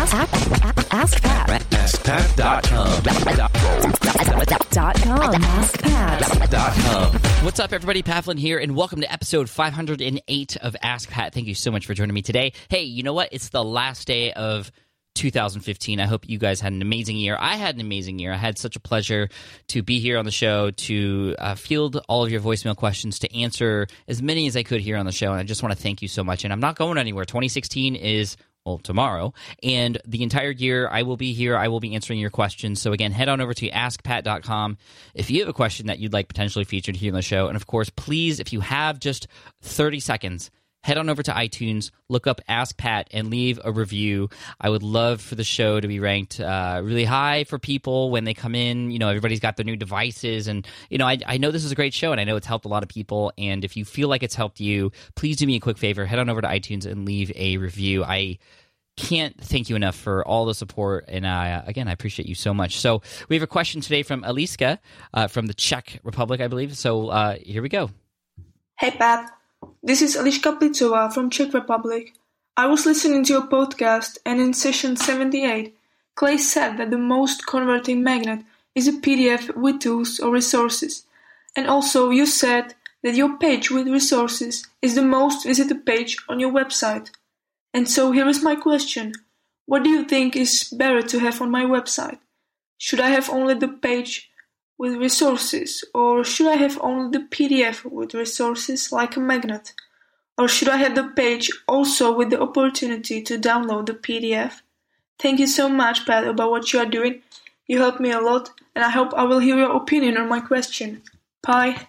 Ask, ask, ask Pat. AskPat.com. Dot com. AskPat. What's up, everybody? Pat Flynn here, and welcome to episode 508 of Ask Pat. Thank you so much for joining me today. Hey, you know what? It's the last day of 2015. I hope you guys had an amazing year. I had an amazing year. I had such a pleasure to be here on the show, to uh, field all of your voicemail questions, to answer as many as I could here on the show. And I just want to thank you so much. And I'm not going anywhere. 2016 is well, tomorrow. And the entire year, I will be here. I will be answering your questions. So, again, head on over to askpat.com if you have a question that you'd like potentially featured here on the show. And of course, please, if you have just 30 seconds, head on over to iTunes, look up Ask Pat, and leave a review. I would love for the show to be ranked uh, really high for people when they come in. You know, everybody's got their new devices, and you know, I, I know this is a great show, and I know it's helped a lot of people. And if you feel like it's helped you, please do me a quick favor: head on over to iTunes and leave a review. I can't thank you enough for all the support. And uh, again, I appreciate you so much. So we have a question today from Eliska uh, from the Czech Republic, I believe. So uh, here we go. Hey Pat, this is Eliška Plicová from Czech Republic. I was listening to your podcast and in session 78, Clay said that the most converting magnet is a PDF with tools or resources. And also you said that your page with resources is the most visited page on your website. And so here is my question. What do you think is better to have on my website? Should I have only the page with resources, or should I have only the PDF with resources like a magnet? Or should I have the page also with the opportunity to download the PDF? Thank you so much, Pat, about what you are doing. You helped me a lot, and I hope I will hear your opinion on my question. Bye.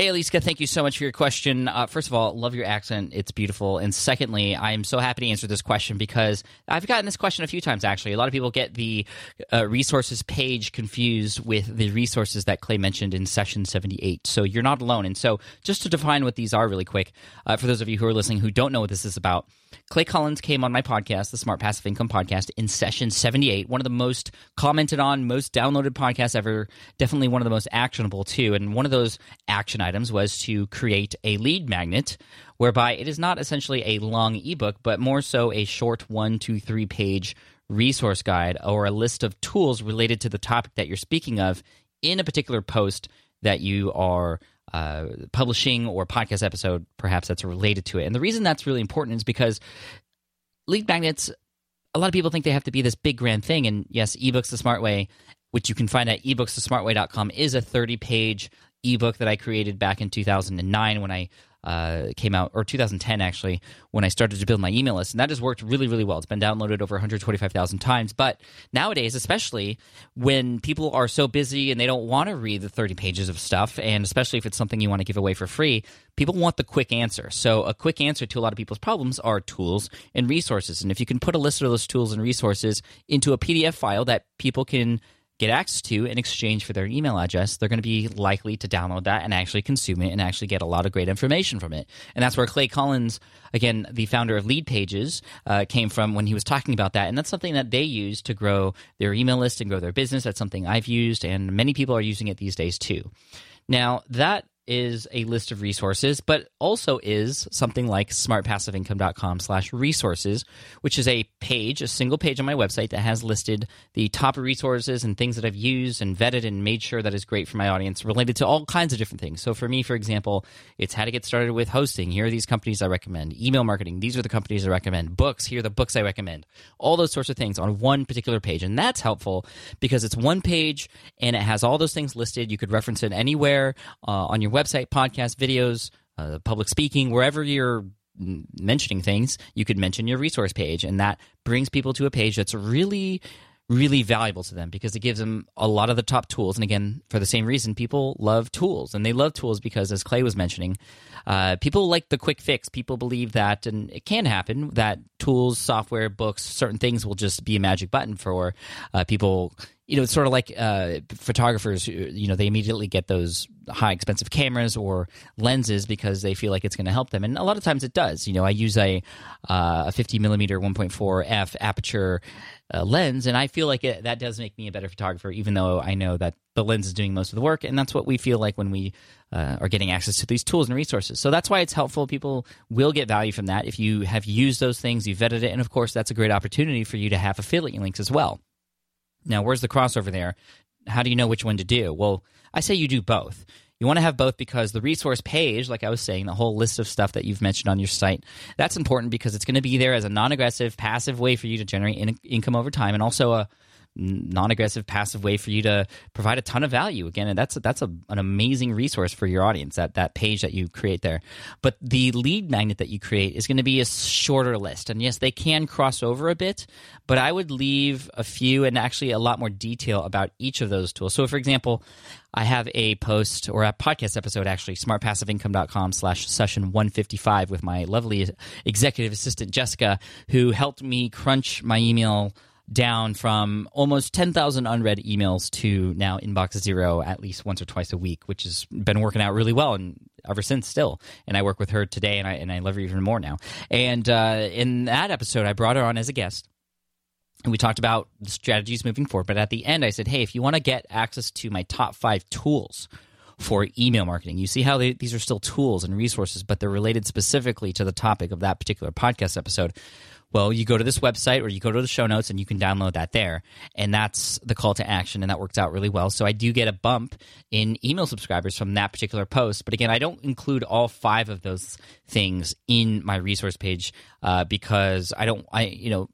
Hey, Eliska, thank you so much for your question. Uh, first of all, love your accent. It's beautiful. And secondly, I am so happy to answer this question because I've gotten this question a few times, actually. A lot of people get the uh, resources page confused with the resources that Clay mentioned in session 78. So you're not alone. And so, just to define what these are really quick, uh, for those of you who are listening who don't know what this is about, Clay Collins came on my podcast, the Smart Passive Income Podcast, in session 78. One of the most commented on, most downloaded podcasts ever. Definitely one of the most actionable, too. And one of those action items was to create a lead magnet, whereby it is not essentially a long ebook, but more so a short one, two, three page resource guide or a list of tools related to the topic that you're speaking of in a particular post that you are uh, publishing or podcast episode, perhaps that's related to it. And the reason that's really important is because lead magnets, a lot of people think they have to be this big grand thing. And yes, ebooks the smart way, which you can find at ebooksthesmartway.com, is a 30 page ebook that I created back in 2009 when I uh, came out, or 2010 actually, when I started to build my email list. And that has worked really, really well. It's been downloaded over 125,000 times. But nowadays, especially when people are so busy and they don't want to read the 30 pages of stuff, and especially if it's something you want to give away for free, people want the quick answer. So, a quick answer to a lot of people's problems are tools and resources. And if you can put a list of those tools and resources into a PDF file that people can get access to in exchange for their email address, they're going to be likely to download that and actually consume it and actually get a lot of great information from it. And that's where Clay Collins, again, the founder of Lead Pages, uh, came from when he was talking about that. And that's something that they use to grow their email list and grow their business. That's something I've used, and many people are using it these days too. Now, that is a list of resources, but also is something like smartpassiveincome.com slash resources, which is a page, a single page on my website that has listed the top resources and things that I've used and vetted and made sure that is great for my audience related to all kinds of different things. So for me, for example, it's how to get started with hosting. Here are these companies I recommend. Email marketing. These are the companies I recommend. Books. Here are the books I recommend. All those sorts of things on one particular page. And that's helpful because it's one page and it has all those things listed. You could reference it anywhere uh, on your website, podcast, videos, uh, public speaking, wherever you're mentioning things, you could mention your resource page, and that brings people to a page that's really really valuable to them because it gives them a lot of the top tools. And again, for the same reason, people love tools, and they love tools because, as Clay was mentioning, uh, people like the quick fix. People believe that, and it can happen that tools, software, books, certain things will just be a magic button for uh, people. You know, it's sort of like uh, photographers. You know, they immediately get those high expensive cameras or lenses because they feel like it's going to help them, and a lot of times it does. You know, I use a uh, a 50 millimeter 1.4 f aperture uh, lens, and I feel like it, that does make me a better photographer, even though I know that the lens is doing most of the work, and that's what we feel like when we uh, are getting access to these tools and resources. So that's why it's helpful. People will get value from that if you have used those things, you vetted it, and of course, that's a great opportunity for you to have affiliate links as well. Now, where's the crossover there? How do you know which one to do? Well, I say you do both. You want to have both because the resource page, like I was saying, the whole list of stuff that you've mentioned on your site, that's important because it's going to be there as a non aggressive, passive way for you to generate in- income over time and also a non-aggressive passive way for you to provide a ton of value. Again and that's that's a, an amazing resource for your audience that that page that you create there. But the lead magnet that you create is going to be a shorter list. And yes they can cross over a bit but i would leave a few and actually a lot more detail about each of those tools. So for example I have a post or a podcast episode actually, smartpassiveincome.com slash session 155 with my lovely executive assistant Jessica, who helped me crunch my email down from almost 10,000 unread emails to now inbox zero at least once or twice a week, which has been working out really well and ever since still. And I work with her today and I, and I love her even more now. And uh, in that episode, I brought her on as a guest. And we talked about the strategies moving forward. But at the end, I said, hey, if you want to get access to my top five tools for email marketing, you see how they, these are still tools and resources, but they're related specifically to the topic of that particular podcast episode. Well, you go to this website or you go to the show notes and you can download that there. And that's the call to action. And that works out really well. So I do get a bump in email subscribers from that particular post. But again, I don't include all five of those things in my resource page uh, because I don't, I, you know,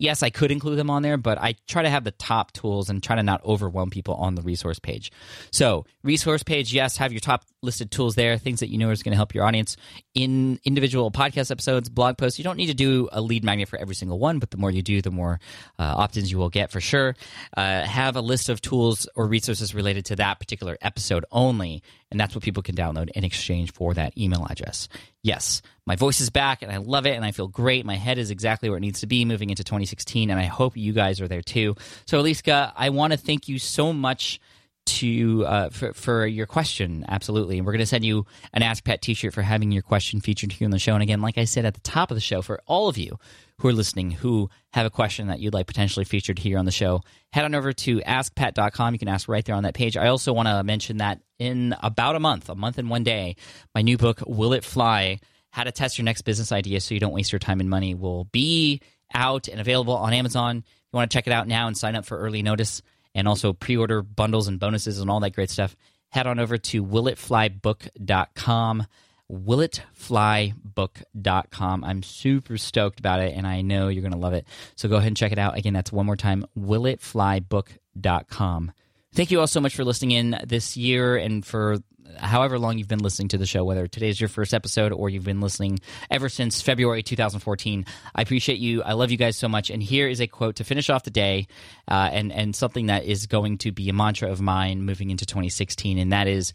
yes, I could include them on there, but I try to have the top tools and try to not overwhelm people on the resource page. So, resource page, yes, have your top listed tools there, things that you know is going to help your audience in individual podcast episodes, blog posts. You don't need to do a lead magnet for every single one, but the more you do, the more uh, opt-ins you will get for sure. Uh, have a list of tools or resources related to that particular episode only, and that's what people can download in exchange for that email address. Yes, my voice is back, and I love it, and I feel great. My head is exactly where it needs to be moving into 2016, and I hope you guys are there too. So, Eliska, I want to thank you so much to uh, for, for your question absolutely. And we're going to send you an ask pat t-shirt for having your question featured here on the show. And again like i said at the top of the show for all of you who are listening who have a question that you'd like potentially featured here on the show head on over to askpat.com you can ask right there on that page. I also want to mention that in about a month a month and one day my new book will it fly? How to test your next business idea so you don't waste your time and money will be out and available on amazon. You want to check it out now and sign up for early notice and also pre-order bundles and bonuses and all that great stuff, head on over to willitflybook.com. Willitflybook.com. I'm super stoked about it, and I know you're going to love it. So go ahead and check it out. Again, that's one more time, willitflybook.com. Thank you all so much for listening in this year and for however long you've been listening to the show, whether today's your first episode or you've been listening ever since February 2014. I appreciate you. I love you guys so much. And here is a quote to finish off the day, uh, and and something that is going to be a mantra of mine moving into 2016, and that is,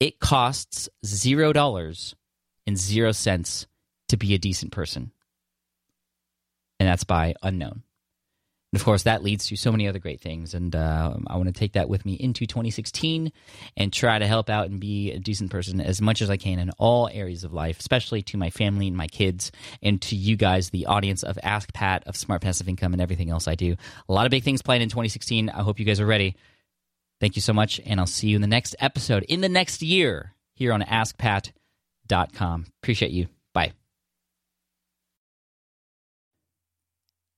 it costs zero dollars and zero cents to be a decent person, and that's by unknown. And of course, that leads to so many other great things. And uh, I want to take that with me into 2016 and try to help out and be a decent person as much as I can in all areas of life, especially to my family and my kids, and to you guys, the audience of Ask Pat, of Smart Passive Income, and everything else I do. A lot of big things planned in 2016. I hope you guys are ready. Thank you so much, and I'll see you in the next episode in the next year here on AskPat.com. Appreciate you.